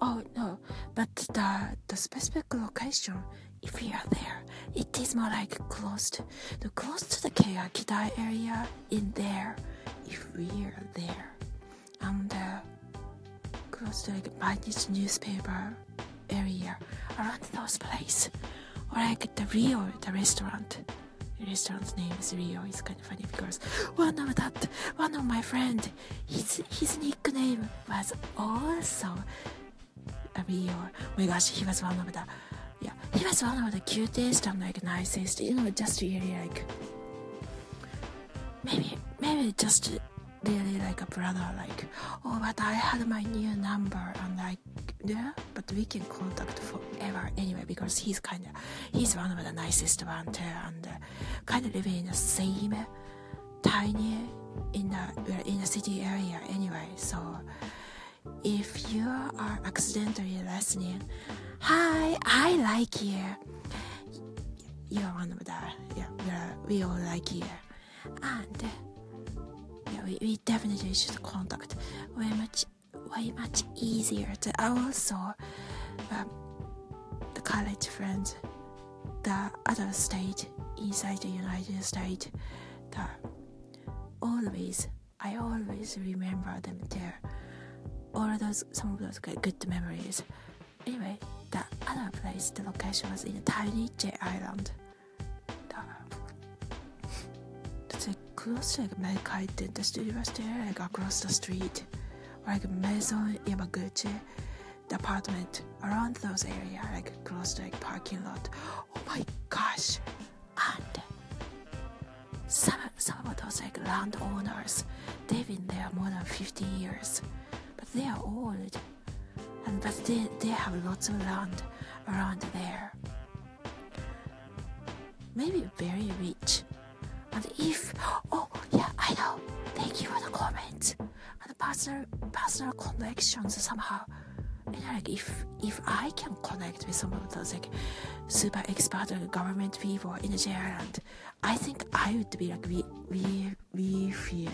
Oh no, but the the specific location, if we are there, it is more like close to the close to the Keiakita area in there. If we are there, and uh, close to like Mainichi newspaper area around those places, or like the Rio, the restaurant. The restaurant's name is Rio. It's kind of funny because one of that one of my friend, his his nickname was also a Rio. Oh my gosh, he was one of the yeah, he was one of the cutest and like nicest. You know, just really like maybe maybe just really like a brother. Like oh, but I had my new number and like yeah, but we can contact forever anyway because he's kind of he's one of the nicest one too and uh, kind of living in the same tiny in the in the city area anyway. So if you are accidentally listening, hi, I like you. You're one of the yeah, we all like you, and yeah, we, we definitely should contact. Way much way much easier to also um, the college friends, the other state inside the United States, the always I always remember them there all of those some of those good memories. Anyway, the other place, the location was in a tiny J Island. That's like close to like Meikai Dentist University, like across the street, like Maison Yamaguchi, the apartment around those area, like to like parking lot. Oh my gosh! And some some of those like landowners, they've been there more than 15 years they are old, and but they, they have lots of land around there. Maybe very rich. And if oh yeah, I know. Thank you for the comment. And personal personal connections somehow. And like if if I can connect with some of those like super expert government people in Ireland, I think I would be like we we we feel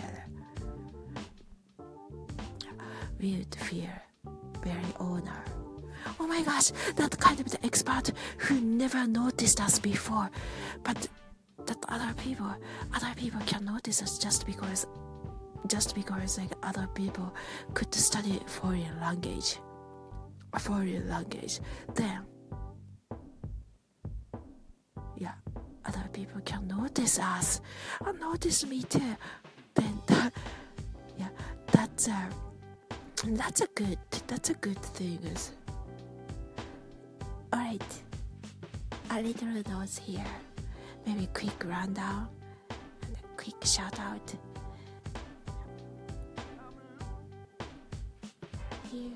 weird fear, very honor. Oh my gosh, that kind of the expert who never noticed us before, but that other people, other people can notice us just because, just because like other people could study foreign language, foreign language, then, yeah, other people can notice us and notice me too. Then that, yeah, that's a. Uh, that's a good that's a good thing alright. A little notes here? Maybe quick rundown and a quick shout out. Here